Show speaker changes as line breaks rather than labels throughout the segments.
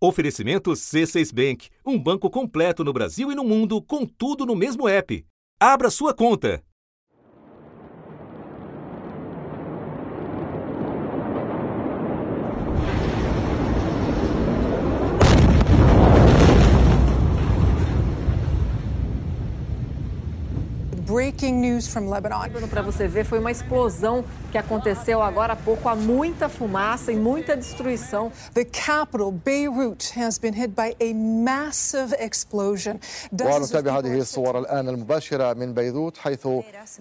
Oferecimento C6 Bank, um banco completo no Brasil e no mundo, com tudo no mesmo app. Abra sua conta.
breaking news from Lebanon.
Para você ver, foi uma explosão que aconteceu agora há pouco, há muita fumaça e muita destruição.
The capital, Beirut, has been hit by a massive explosion.
ونتابع هذه الصور الآن المباشرة من بيروت حيث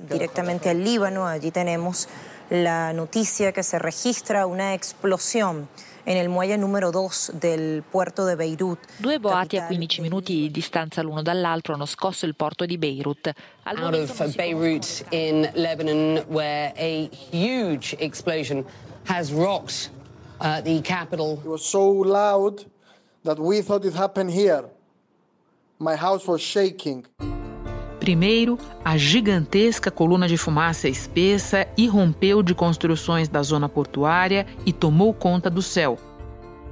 Directamente al Líbano, allí tenemos la noticia que se registra una explosión En el muelle número 2 del puerto de Beirut.
Due boati a 15 minuti di distanza l'uno dall'altro hanno scosso il porto di Beirut.
Al Out of Beirut in Lebanon, where a huge explosion has rocked uh, the capital.
It was so loud that we thought it happened here. My house was shaking.
Primeiro, a gigantesca coluna de fumaça espessa irrompeu de construções da zona portuária e tomou conta do céu.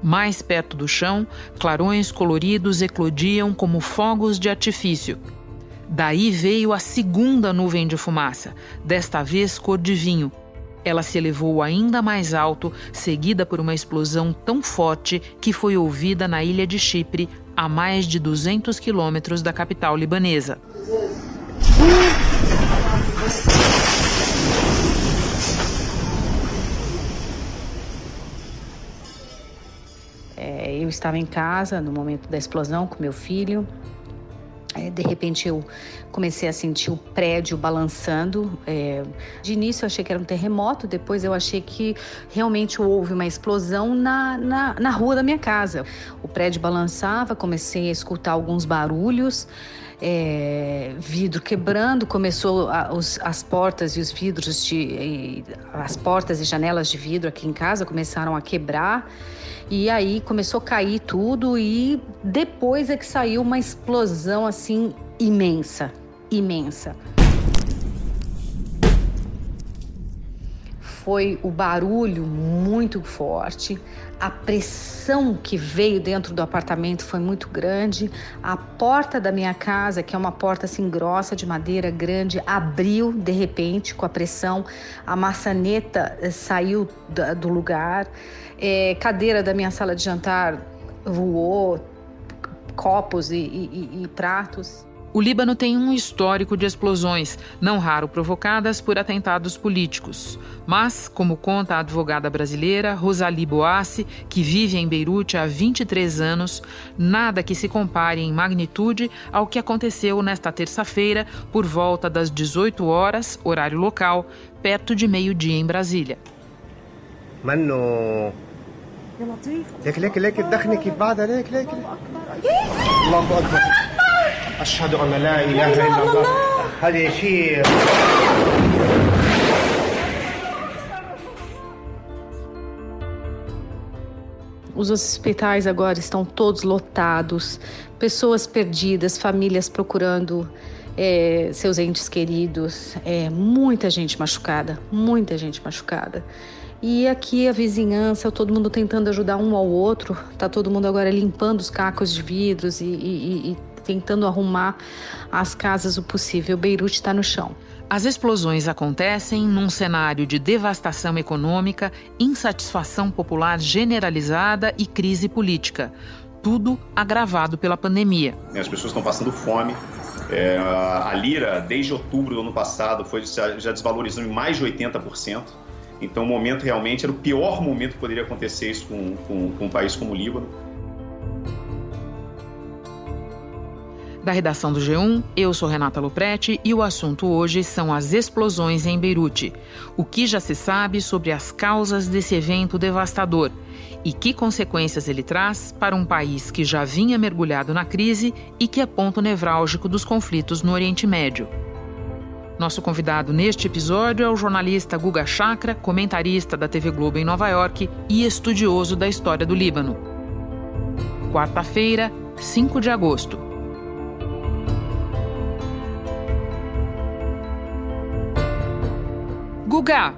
Mais perto do chão, clarões coloridos eclodiam como fogos de artifício. Daí veio a segunda nuvem de fumaça, desta vez cor de vinho. Ela se elevou ainda mais alto, seguida por uma explosão tão forte que foi ouvida na ilha de Chipre, a mais de 200 quilômetros da capital libanesa.
É, eu estava em casa no momento da explosão com meu filho. É, de repente eu comecei a sentir o prédio balançando. É, de início eu achei que era um terremoto, depois eu achei que realmente houve uma explosão na, na, na rua da minha casa. O prédio balançava, comecei a escutar alguns barulhos. É, vidro quebrando, começou a, os, as portas e os vidros de as portas e janelas de vidro aqui em casa começaram a quebrar e aí começou a cair tudo e depois é que saiu uma explosão assim imensa, imensa. Foi o barulho muito forte, a pressão que veio dentro do apartamento foi muito grande. A porta da minha casa, que é uma porta assim grossa de madeira grande, abriu de repente com a pressão. A maçaneta eh, saiu do lugar. É, cadeira da minha sala de jantar voou, copos e, e, e pratos
O Líbano tem um histórico de explosões, não raro provocadas por atentados políticos. Mas, como conta a advogada brasileira Rosalie Boassi, que vive em Beirute há 23 anos, nada que se compare em magnitude ao que aconteceu nesta terça-feira, por volta das 18 horas, horário local, perto de meio-dia em Brasília.
منه ليك ليك ليك تدخني كيف بعدها ليك ليك الله اكبر اشهد ان لا اله الا الله هذا شيء
Os hospitais agora estão todos lotados, pessoas perdidas, famílias procurando é, seus entes queridos, é, muita gente machucada, muita gente machucada. E aqui a vizinhança, todo mundo tentando ajudar um ao outro, tá todo mundo agora limpando os cacos de vidros e, e, e tentando arrumar as casas o possível. Beirute está no chão.
As explosões acontecem num cenário de devastação econômica, insatisfação popular generalizada e crise política. Tudo agravado pela pandemia.
As pessoas estão passando fome. É, a lira, desde outubro do ano passado, foi já desvalorizando em mais de 80%. Então, o momento realmente era o pior momento que poderia acontecer isso com, com, com um país como o Líbano.
Da redação do G1, eu sou Renata Loprete e o assunto hoje são as explosões em Beirute. O que já se sabe sobre as causas desse evento devastador e que consequências ele traz para um país que já vinha mergulhado na crise e que é ponto nevrálgico dos conflitos no Oriente Médio. Nosso convidado neste episódio é o jornalista Guga Chakra, comentarista da TV Globo em Nova York e estudioso da história do Líbano. Quarta-feira, 5 de agosto. Guga,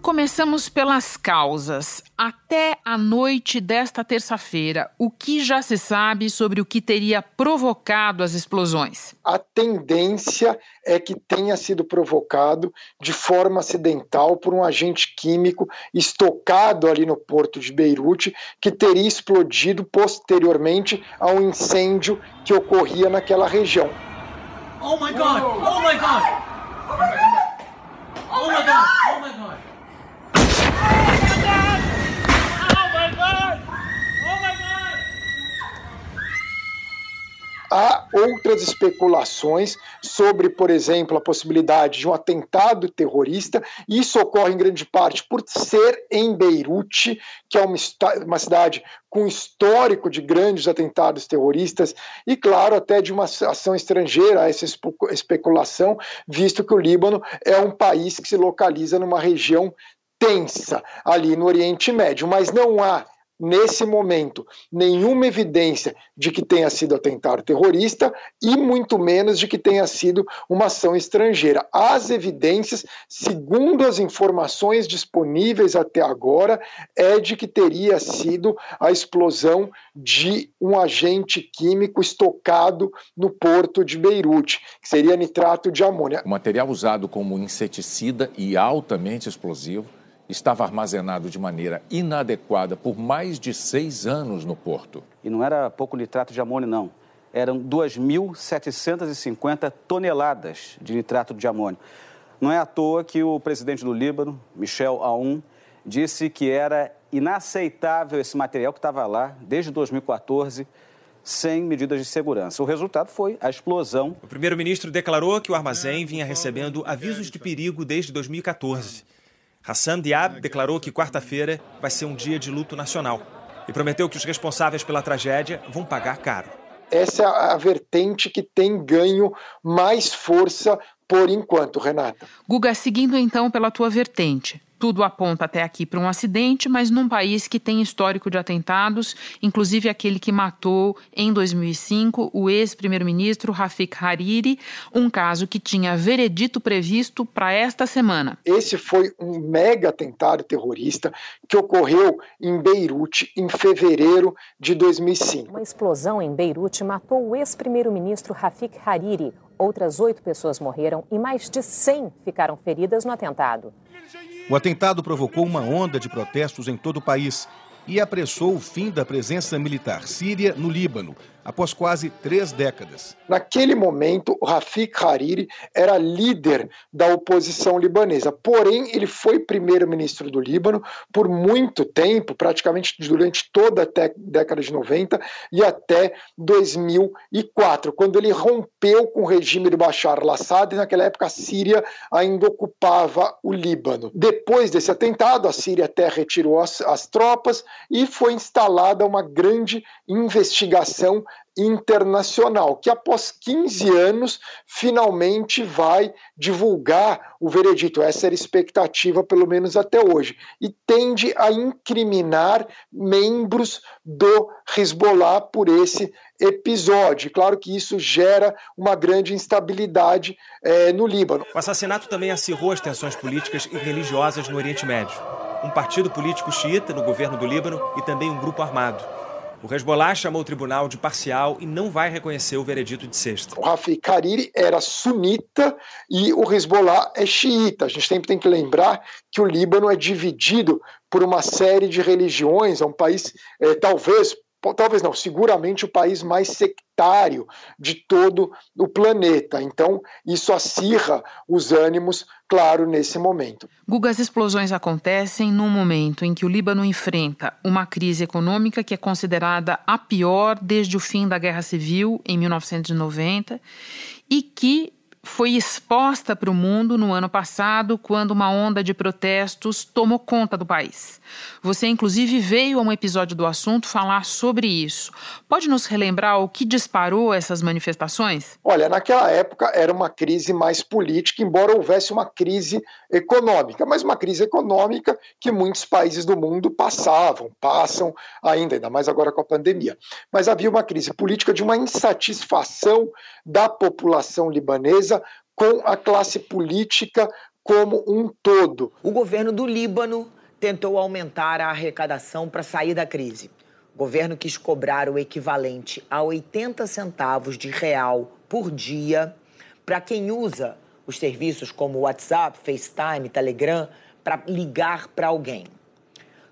Começamos pelas causas. Até a noite desta terça-feira, o que já se sabe sobre o que teria provocado as explosões?
A tendência é que tenha sido provocado de forma acidental por um agente químico estocado ali no porto de Beirute, que teria explodido posteriormente a um incêndio que ocorria naquela região.
Oh my god! Oh my god! Oh my god! Oh, oh my, god. god! Oh my god!
Há outras especulações sobre, por exemplo, a possibilidade de um atentado terrorista. Isso ocorre em grande parte por ser em Beirute, que é uma, uma cidade com histórico de grandes atentados terroristas e, claro, até de uma ação estrangeira, essa especulação, visto que o Líbano é um país que se localiza numa região tensa ali no Oriente Médio, mas não há nesse momento, nenhuma evidência de que tenha sido atentado terrorista e muito menos de que tenha sido uma ação estrangeira. As evidências, segundo as informações disponíveis até agora, é de que teria sido a explosão de um agente químico estocado no porto de Beirute, que seria nitrato de amônia.
O material usado como inseticida e altamente explosivo estava armazenado de maneira inadequada por mais de seis anos no porto.
E não era pouco nitrato de amônio, não. Eram 2.750 toneladas de nitrato de amônio. Não é à toa que o presidente do Líbano, Michel Aoun, disse que era inaceitável esse material que estava lá desde 2014 sem medidas de segurança. O resultado foi a explosão.
O primeiro-ministro declarou que o armazém vinha recebendo avisos de perigo desde 2014 Hassan Diab declarou que quarta-feira vai ser um dia de luto nacional e prometeu que os responsáveis pela tragédia vão pagar caro.
Essa é a vertente que tem ganho mais força por enquanto, Renata.
Guga, seguindo então pela tua vertente, tudo aponta até aqui para um acidente, mas num país que tem histórico de atentados, inclusive aquele que matou em 2005 o ex-primeiro-ministro Rafik Hariri, um caso que tinha veredito previsto para esta semana.
Esse foi um mega atentado terrorista que ocorreu em Beirute em fevereiro de 2005.
Uma explosão em Beirute matou o ex-primeiro-ministro Rafik Hariri. Outras oito pessoas morreram e mais de 100 ficaram feridas no atentado.
O atentado provocou uma onda de protestos em todo o país e apressou o fim da presença militar síria no Líbano, após quase três décadas.
Naquele momento, Rafik Hariri era líder da oposição libanesa, porém, ele foi primeiro-ministro do Líbano por muito tempo, praticamente durante toda a década de 90 e até 2004, quando ele rompeu com o regime do Bashar al-Assad, e naquela época a Síria ainda ocupava o Líbano. Depois desse atentado, a Síria até retirou as, as tropas e foi instalada uma grande investigação internacional, que após 15 anos finalmente vai divulgar o veredito. Essa era a expectativa, pelo menos até hoje. E tende a incriminar membros do Hezbollah por esse episódio. Claro que isso gera uma grande instabilidade é, no Líbano.
O assassinato também acirrou as tensões políticas e religiosas no Oriente Médio. Um partido político xiita no governo do Líbano e também um grupo armado. O Hezbollah chamou o tribunal de parcial e não vai reconhecer o veredito de sexta.
O Rafi Hariri era sunita e o Hezbollah é xiita. A gente sempre tem que lembrar que o Líbano é dividido por uma série de religiões, é um país, é, talvez talvez não, seguramente o país mais sectário de todo o planeta. Então, isso acirra os ânimos, claro, nesse momento.
Guga, as explosões acontecem num momento em que o Líbano enfrenta uma crise econômica que é considerada a pior desde o fim da Guerra Civil, em 1990, e que foi exposta para o mundo no ano passado, quando uma onda de protestos tomou conta do país. Você, inclusive, veio a um episódio do assunto falar sobre isso. Pode nos relembrar o que disparou essas manifestações?
Olha, naquela época era uma crise mais política, embora houvesse uma crise econômica, mas uma crise econômica que muitos países do mundo passavam, passam ainda, ainda mais agora com a pandemia. Mas havia uma crise política de uma insatisfação da população libanesa com a classe política como um todo.
O governo do Líbano tentou aumentar a arrecadação para sair da crise. O governo quis cobrar o equivalente a 80 centavos de real por dia para quem usa os serviços como WhatsApp, FaceTime, Telegram para ligar para alguém.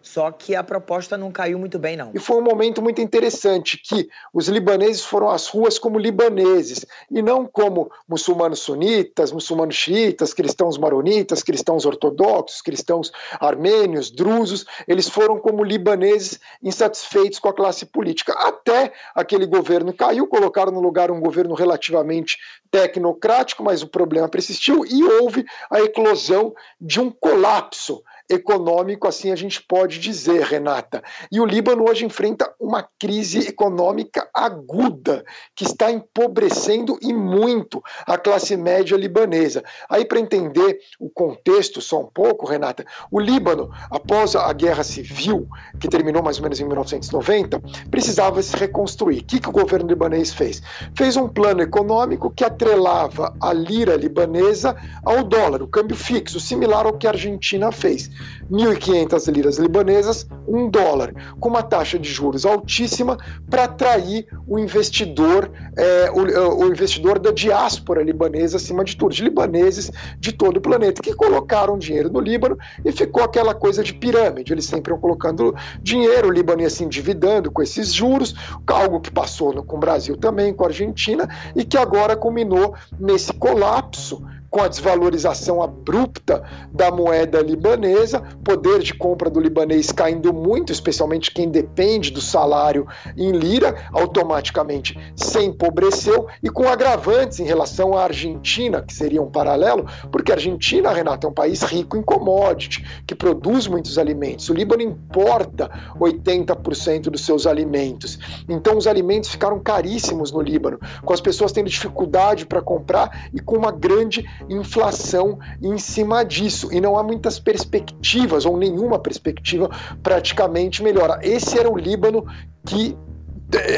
Só que a proposta não caiu muito bem, não.
E foi um momento muito interessante que os libaneses foram às ruas como libaneses e não como muçulmanos sunitas, muçulmanos xiitas, cristãos maronitas, cristãos ortodoxos, cristãos armênios, drusos. Eles foram como libaneses insatisfeitos com a classe política. Até aquele governo caiu, colocaram no lugar um governo relativamente tecnocrático, mas o problema persistiu e houve a eclosão de um colapso econômico, assim a gente pode dizer, Renata. E o Líbano hoje enfrenta uma crise econômica aguda, que está empobrecendo e muito a classe média libanesa. Aí, para entender o contexto só um pouco, Renata, o Líbano, após a guerra civil, que terminou mais ou menos em 1990, precisava se reconstruir. O que, que o governo libanês fez? Fez um plano econômico que atrelava a lira libanesa ao dólar, o câmbio fixo, similar ao que a Argentina fez. 1.500 liras libanesas, um dólar, com uma taxa de juros altíssima para atrair o investidor, é, o, o, investidor da diáspora libanesa, acima de tudo, de libaneses de todo o planeta, que colocaram dinheiro no Líbano e ficou aquela coisa de pirâmide. Eles sempre iam colocando dinheiro, o Líbano ia se endividando com esses juros, algo que passou no, com o Brasil também, com a Argentina, e que agora culminou nesse colapso com a desvalorização abrupta da moeda libanesa, poder de compra do libanês caindo muito, especialmente quem depende do salário em lira, automaticamente se empobreceu e com agravantes em relação à Argentina, que seria um paralelo, porque a Argentina, Renato, é um país rico em commodity, que produz muitos alimentos. O Líbano importa 80% dos seus alimentos. Então os alimentos ficaram caríssimos no Líbano, com as pessoas tendo dificuldade para comprar e com uma grande inflação em cima disso. E não há muitas perspectivas, ou nenhuma perspectiva praticamente melhora. Esse era o Líbano que.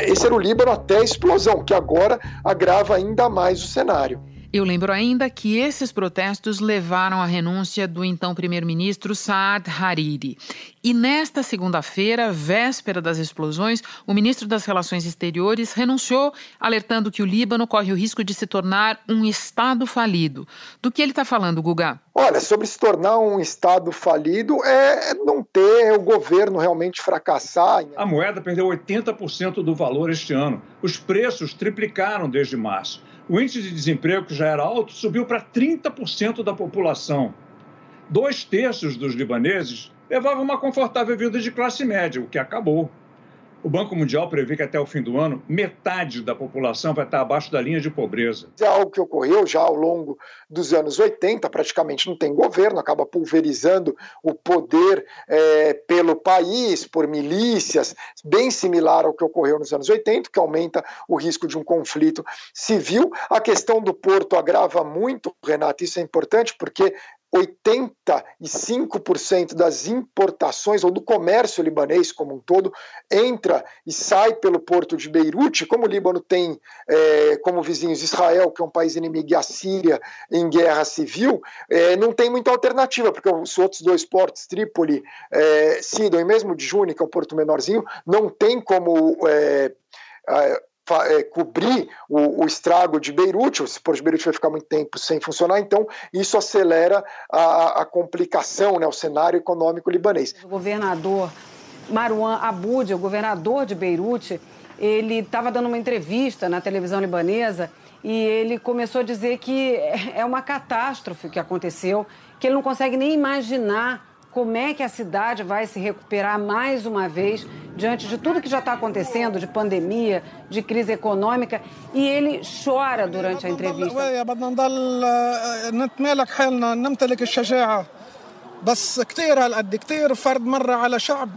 Esse era o Líbano até a explosão, que agora agrava ainda mais o cenário.
Eu lembro ainda que esses protestos levaram à renúncia do então primeiro-ministro Saad Hariri. E nesta segunda-feira, véspera das explosões, o ministro das Relações Exteriores renunciou, alertando que o Líbano corre o risco de se tornar um Estado falido. Do que ele está falando, Guga?
Olha, sobre se tornar um Estado falido é não ter o governo realmente fracassar.
A moeda perdeu 80% do valor este ano. Os preços triplicaram desde março. O índice de desemprego, que já era alto, subiu para 30% da população. Dois terços dos libaneses levavam uma confortável vida de classe média, o que acabou. O Banco Mundial prevê que até o fim do ano, metade da população vai estar abaixo da linha de pobreza.
É algo que ocorreu já ao longo dos anos 80, praticamente não tem governo, acaba pulverizando o poder é, pelo país, por milícias, bem similar ao que ocorreu nos anos 80, que aumenta o risco de um conflito civil. A questão do porto agrava muito, Renato, isso é importante porque 85% das importações ou do comércio libanês como um todo entra e sai pelo porto de Beirute. Como o Líbano tem é, como vizinhos Israel, que é um país inimigo, e a Síria em guerra civil, é, não tem muita alternativa, porque os outros dois portos, Trípoli, é, Sidon e mesmo de Juni, que é um porto menorzinho, não tem como. É, é, cobrir o, o, estrago de Beirute, o Porto de Beirute vai ficar muito tempo sem funcionar, então isso acelera a, a complicação, né, o cenário econômico libanês.
O governador Marwan Aboud, o governador de Beirute, ele estava dando uma entrevista na televisão libanesa e ele começou a dizer que é uma catástrofe que aconteceu, que ele não consegue nem imaginar como é que a cidade vai se recuperar mais uma vez diante de tudo que já está acontecendo, de pandemia, de crise econômica, e ele chora durante a entrevista. بس كثير هالقد كثير فرد مر على شعب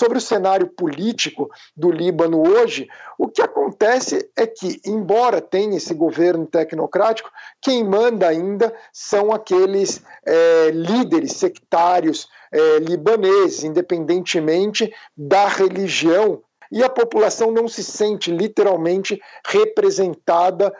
Sobre o cenário político do Líbano hoje, o que acontece é que, embora tenha esse governo tecnocrático, quem manda ainda são aqueles é, líderes sectários é, libaneses, independentemente da religião. E a população não se sente literalmente representada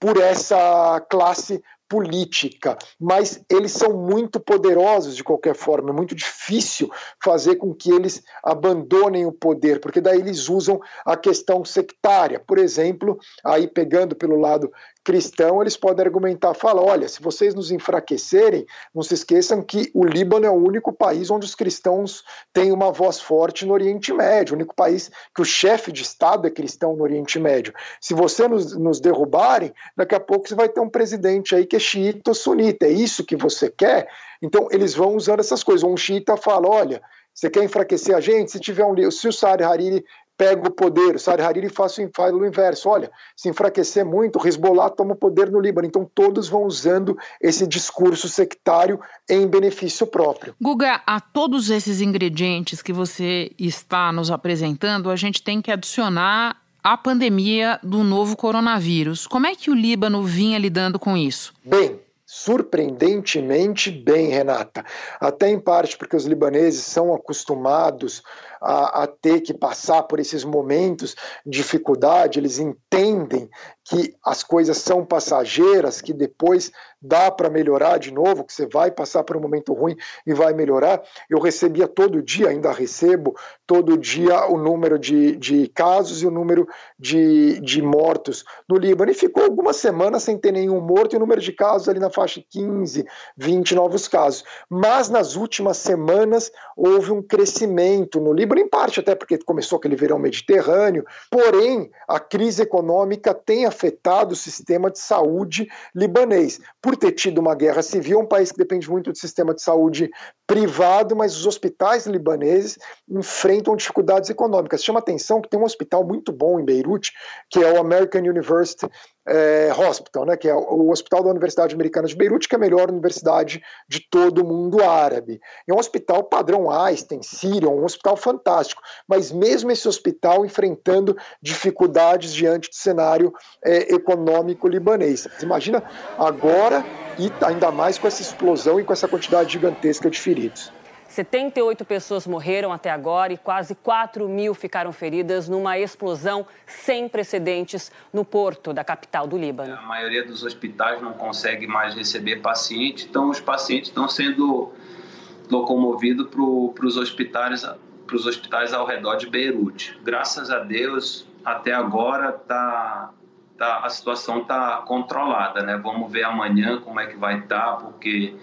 por essa classe política, mas eles são muito poderosos de qualquer forma, é muito difícil fazer com que eles abandonem o poder, porque daí eles usam a questão sectária. Por exemplo, aí pegando pelo lado cristão, eles podem argumentar, fala, olha, se vocês nos enfraquecerem, não se esqueçam que o Líbano é o único país onde os cristãos têm uma voz forte no Oriente Médio, o único país que o chefe de Estado é cristão no Oriente Médio. Se você nos, nos derrubarem, daqui a pouco você vai ter um presidente aí que é xiita ou sunita, é isso que você quer? Então eles vão usando essas coisas. Um xiita fala, olha, você quer enfraquecer a gente? Se tiver um se o Sari Hariri pega o poder, Sari Hariri faz, faz o inverso. Olha, se enfraquecer muito, Hezbollah toma o poder no Líbano. Então todos vão usando esse discurso sectário em benefício próprio.
Guga, a todos esses ingredientes que você está nos apresentando, a gente tem que adicionar a pandemia do novo coronavírus. Como é que o Líbano vinha lidando com isso?
Bem, surpreendentemente bem, Renata. Até em parte porque os libaneses são acostumados a, a, ter que passar por esses momentos de dificuldade, eles entendem que as coisas são passageiras, que depois dá para melhorar de novo, que você vai passar por um momento ruim e vai melhorar. Eu recebia todo dia, ainda recebo todo dia o número de, de casos e o número de, de mortos no Líbano. E ficou algumas semanas sem ter nenhum morto e o número de casos ali na faixa de 15, 20 novos casos. Mas nas últimas semanas houve um crescimento no Líbano, em parte até porque começou aquele verão mediterrâneo, porém a crise econômica tem afetado o sistema de saúde libanês. Por ter tido uma guerra civil, é um país que depende muito do sistema de saúde privado, mas os hospitais libaneses enfrentam dificuldades econômicas. Chama atenção que tem um hospital muito bom em Beirute, que é o American University é, Hospital, né, que é o hospital da Universidade Americana de Beirute, que é a melhor universidade de todo o mundo árabe. É um hospital padrão Einstein, Síria, um hospital fantástico, mas mesmo esse hospital enfrentando dificuldades diante do cenário é, econômico libanês. Imagina agora e ainda mais com essa explosão e com essa quantidade gigantesca de feridos.
78 pessoas morreram até agora e quase 4 mil ficaram feridas numa explosão sem precedentes no porto da capital do Líbano.
A maioria dos hospitais não consegue mais receber pacientes, então os pacientes estão sendo locomovidos para os hospitais, hospitais ao redor de Beirute. Graças a Deus, até agora tá, tá, a situação está controlada, né? Vamos ver amanhã como é que vai estar, tá, porque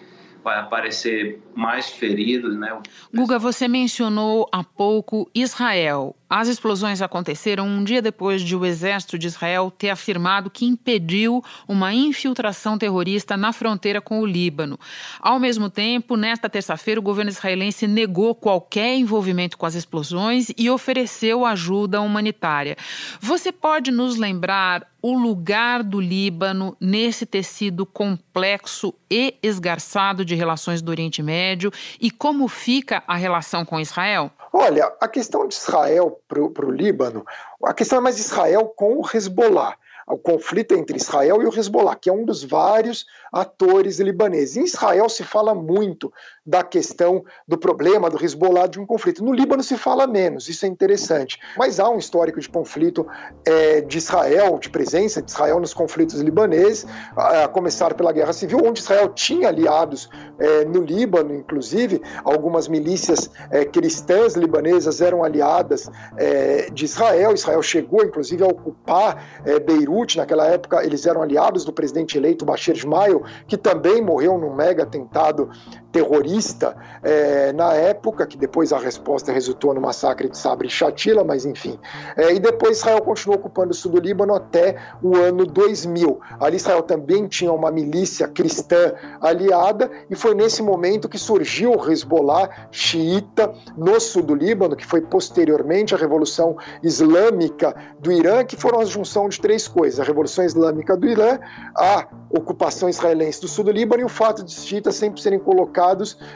vai aparecer mais feridos, né?
Guga, você mencionou há pouco Israel. As explosões aconteceram um dia depois de o exército de Israel ter afirmado que impediu uma infiltração terrorista na fronteira com o Líbano. Ao mesmo tempo, nesta terça-feira, o governo israelense negou qualquer envolvimento com as explosões e ofereceu ajuda humanitária. Você pode nos lembrar o lugar do Líbano nesse tecido complexo e esgarçado de relações do Oriente Médio e como fica a relação com Israel?
Olha, a questão de Israel para o Líbano, a questão é mais Israel com o Hezbollah o conflito entre Israel e o Hezbollah, que é um dos vários atores libaneses. Em Israel se fala muito da questão do problema do Hezbollah de um conflito. No Líbano se fala menos, isso é interessante. Mas há um histórico de conflito é, de Israel, de presença de Israel nos conflitos libaneses, a, começar pela Guerra Civil, onde Israel tinha aliados é, no Líbano, inclusive, algumas milícias é, cristãs libanesas eram aliadas é, de Israel. Israel chegou, inclusive, a ocupar é, Beirute. Naquela época, eles eram aliados do presidente eleito Bashir Ismail, que também morreu num mega atentado terrorista é, na época, que depois a resposta resultou no massacre de Sabra e Shatila, mas enfim. É, e depois Israel continuou ocupando o sul do Líbano até o ano 2000. Ali Israel também tinha uma milícia cristã aliada, e foi nesse momento que surgiu o Hezbollah xiita no sul do Líbano, que foi posteriormente a Revolução Islâmica do Irã, que foram a junção de três coisas: a Revolução Islâmica do Irã, a ocupação israelense do sul do Líbano e o fato de os xiitas sempre serem colocados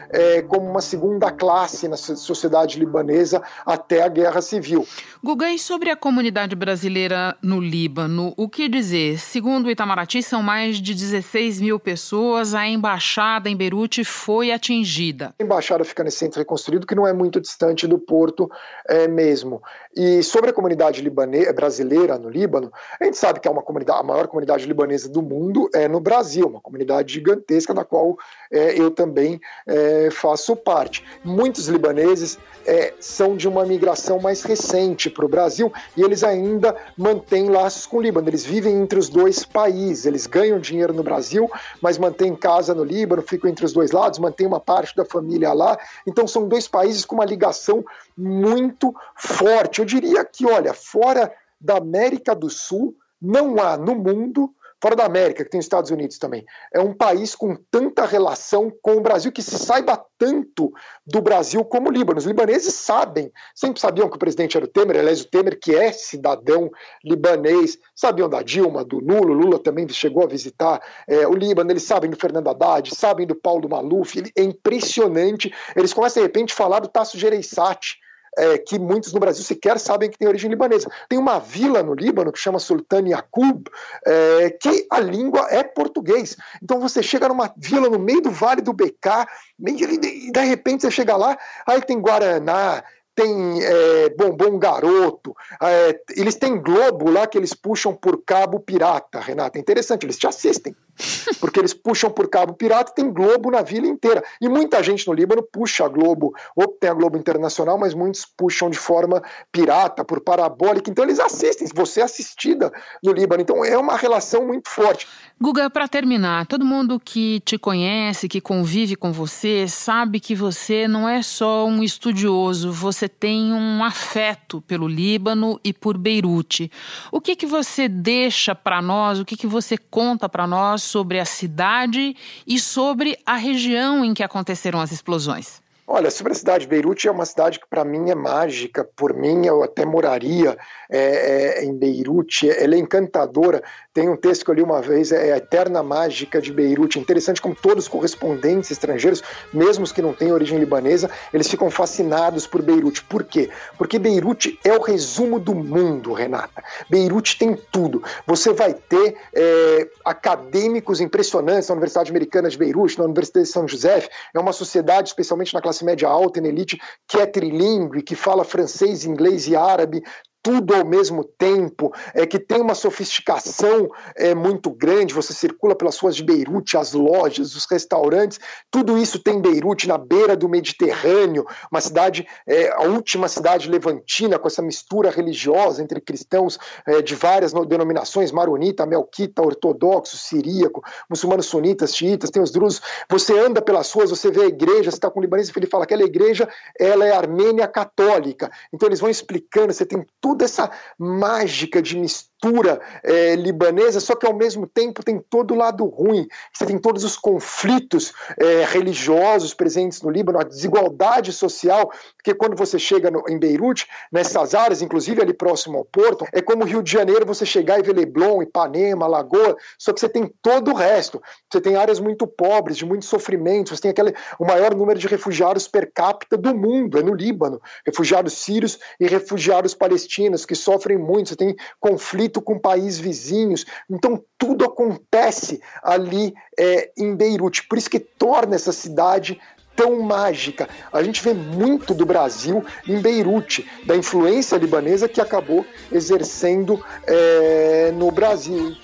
é, como uma segunda classe na sociedade libanesa até a guerra civil.
Guga, e sobre a comunidade brasileira no Líbano, o que dizer? Segundo o Itamaraty, são mais de 16 mil pessoas, a embaixada em Beirute foi atingida.
A embaixada fica nesse centro reconstruído, que não é muito distante do porto é, mesmo. E sobre a comunidade libanesa, brasileira no Líbano, a gente sabe que é uma comunidade, a maior comunidade libanesa do mundo é no Brasil, uma comunidade gigantesca da qual é, eu também é, faço parte. Muitos libaneses é, são de uma migração mais recente para o Brasil e eles ainda mantêm laços com o Líbano. Eles vivem entre os dois países, eles ganham dinheiro no Brasil, mas mantêm casa no Líbano, ficam entre os dois lados, mantêm uma parte da família lá. Então são dois países com uma ligação muito forte. Eu diria que, olha, fora da América do Sul, não há no mundo fora da América, que tem os Estados Unidos também, é um país com tanta relação com o Brasil, que se saiba tanto do Brasil como o Líbano. Os libaneses sabem, sempre sabiam que o presidente era o Temer, aliás, o Temer, que é cidadão libanês, sabiam da Dilma, do Lula, Lula também chegou a visitar é, o Líbano, eles sabem do Fernando Haddad, sabem do Paulo Maluf, é impressionante. Eles começam, de repente, a falar do Tasso Gereissati, é, que muitos no Brasil sequer sabem que tem origem libanesa. Tem uma vila no Líbano que chama Sultan Yaqub, é, que a língua é português. Então você chega numa vila no meio do Vale do Becá, e de repente você chega lá, aí tem Guaraná, tem é, Bombom Garoto, é, eles têm Globo lá que eles puxam por cabo pirata, Renata. É interessante, eles te assistem. Porque eles puxam por cabo pirata e tem Globo na vila inteira. E muita gente no Líbano puxa a Globo, ou tem a Globo Internacional, mas muitos puxam de forma pirata, por parabólica. Então eles assistem, você é assistida no Líbano. Então é uma relação muito forte.
Guga, para terminar, todo mundo que te conhece, que convive com você, sabe que você não é só um estudioso, você tem um afeto pelo Líbano e por Beirute. O que que você deixa para nós, o que que você conta para nós sobre a cidade e sobre a região em que aconteceram as explosões?
Olha, sobre a cidade de Beirute, é uma cidade que para mim é mágica. Por mim, eu até moraria é, é, em Beirute. Ela é encantadora. Tem um texto que eu li uma vez, é a Eterna Mágica de Beirute. Interessante como todos os correspondentes estrangeiros, mesmo os que não têm origem libanesa, eles ficam fascinados por Beirute. Por quê? Porque Beirute é o resumo do mundo, Renata. Beirute tem tudo. Você vai ter é, acadêmicos impressionantes na Universidade Americana de Beirute, na Universidade de São José. É uma sociedade, especialmente na classe média alta e na elite, que é trilingue, que fala francês, inglês e árabe, tudo ao mesmo tempo, é que tem uma sofisticação é, muito grande. Você circula pelas ruas de Beirute, as lojas, os restaurantes, tudo isso tem Beirute na beira do Mediterrâneo, uma cidade, é, a última cidade levantina com essa mistura religiosa entre cristãos é, de várias denominações, maronita, melquita, ortodoxo, siríaco, muçulmanos sunitas, xiitas, tem os drusos. Você anda pelas ruas, você vê a igreja, você está com o libanês, ele fala que aquela igreja ela é armênia católica. Então eles vão explicando, você tem tudo toda essa mágica de mistura é, libanesa, só que ao mesmo tempo tem todo o lado ruim. Você tem todos os conflitos é, religiosos presentes no Líbano, a desigualdade social, porque quando você chega no, em Beirute, nessas áreas, inclusive ali próximo ao porto, é como Rio de Janeiro você chegar e ver Leblon, Ipanema, Lagoa, só que você tem todo o resto. Você tem áreas muito pobres, de muito sofrimento, você tem aquele, o maior número de refugiados per capita do mundo, é no Líbano. Refugiados sírios e refugiados palestinos que sofrem muito, você tem conflito com países vizinhos. Então, tudo acontece ali é, em Beirute. Por isso que torna essa cidade tão mágica. A gente vê muito do Brasil em Beirute, da influência libanesa que acabou exercendo é, no Brasil.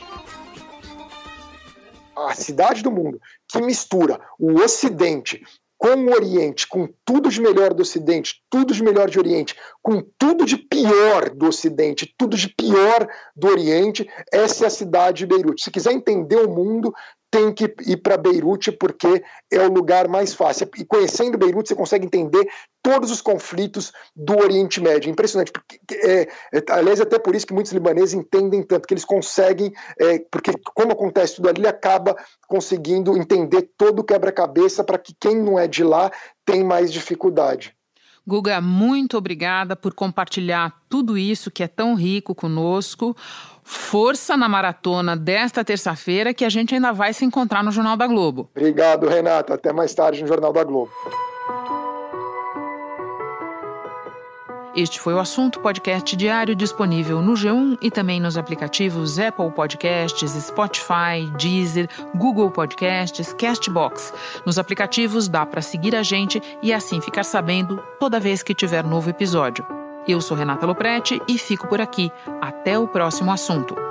A cidade do mundo que mistura o Ocidente com o Oriente, com tudo de melhor do Ocidente, tudo de melhor de Oriente, com tudo de pior do Ocidente, tudo de pior do Oriente, essa é a cidade de Beirute. Se quiser entender o mundo, tem que ir para Beirute porque é o lugar mais fácil. E conhecendo Beirute, você consegue entender todos os conflitos do Oriente Médio. Impressionante. Porque, é, é, aliás, até por isso que muitos libaneses entendem tanto, que eles conseguem, é, porque como acontece tudo ali, ele acaba conseguindo entender todo o quebra-cabeça para que quem não é de lá tem mais dificuldade.
Guga, muito obrigada por compartilhar tudo isso que é tão rico conosco. Força na maratona desta terça-feira, que a gente ainda vai se encontrar no Jornal da Globo.
Obrigado, Renata. Até mais tarde no Jornal da Globo.
Este foi o assunto podcast diário disponível no G1 e também nos aplicativos Apple Podcasts, Spotify, Deezer, Google Podcasts, Castbox. Nos aplicativos dá para seguir a gente e assim ficar sabendo toda vez que tiver novo episódio. Eu sou Renata Loprete e fico por aqui. Até o próximo assunto.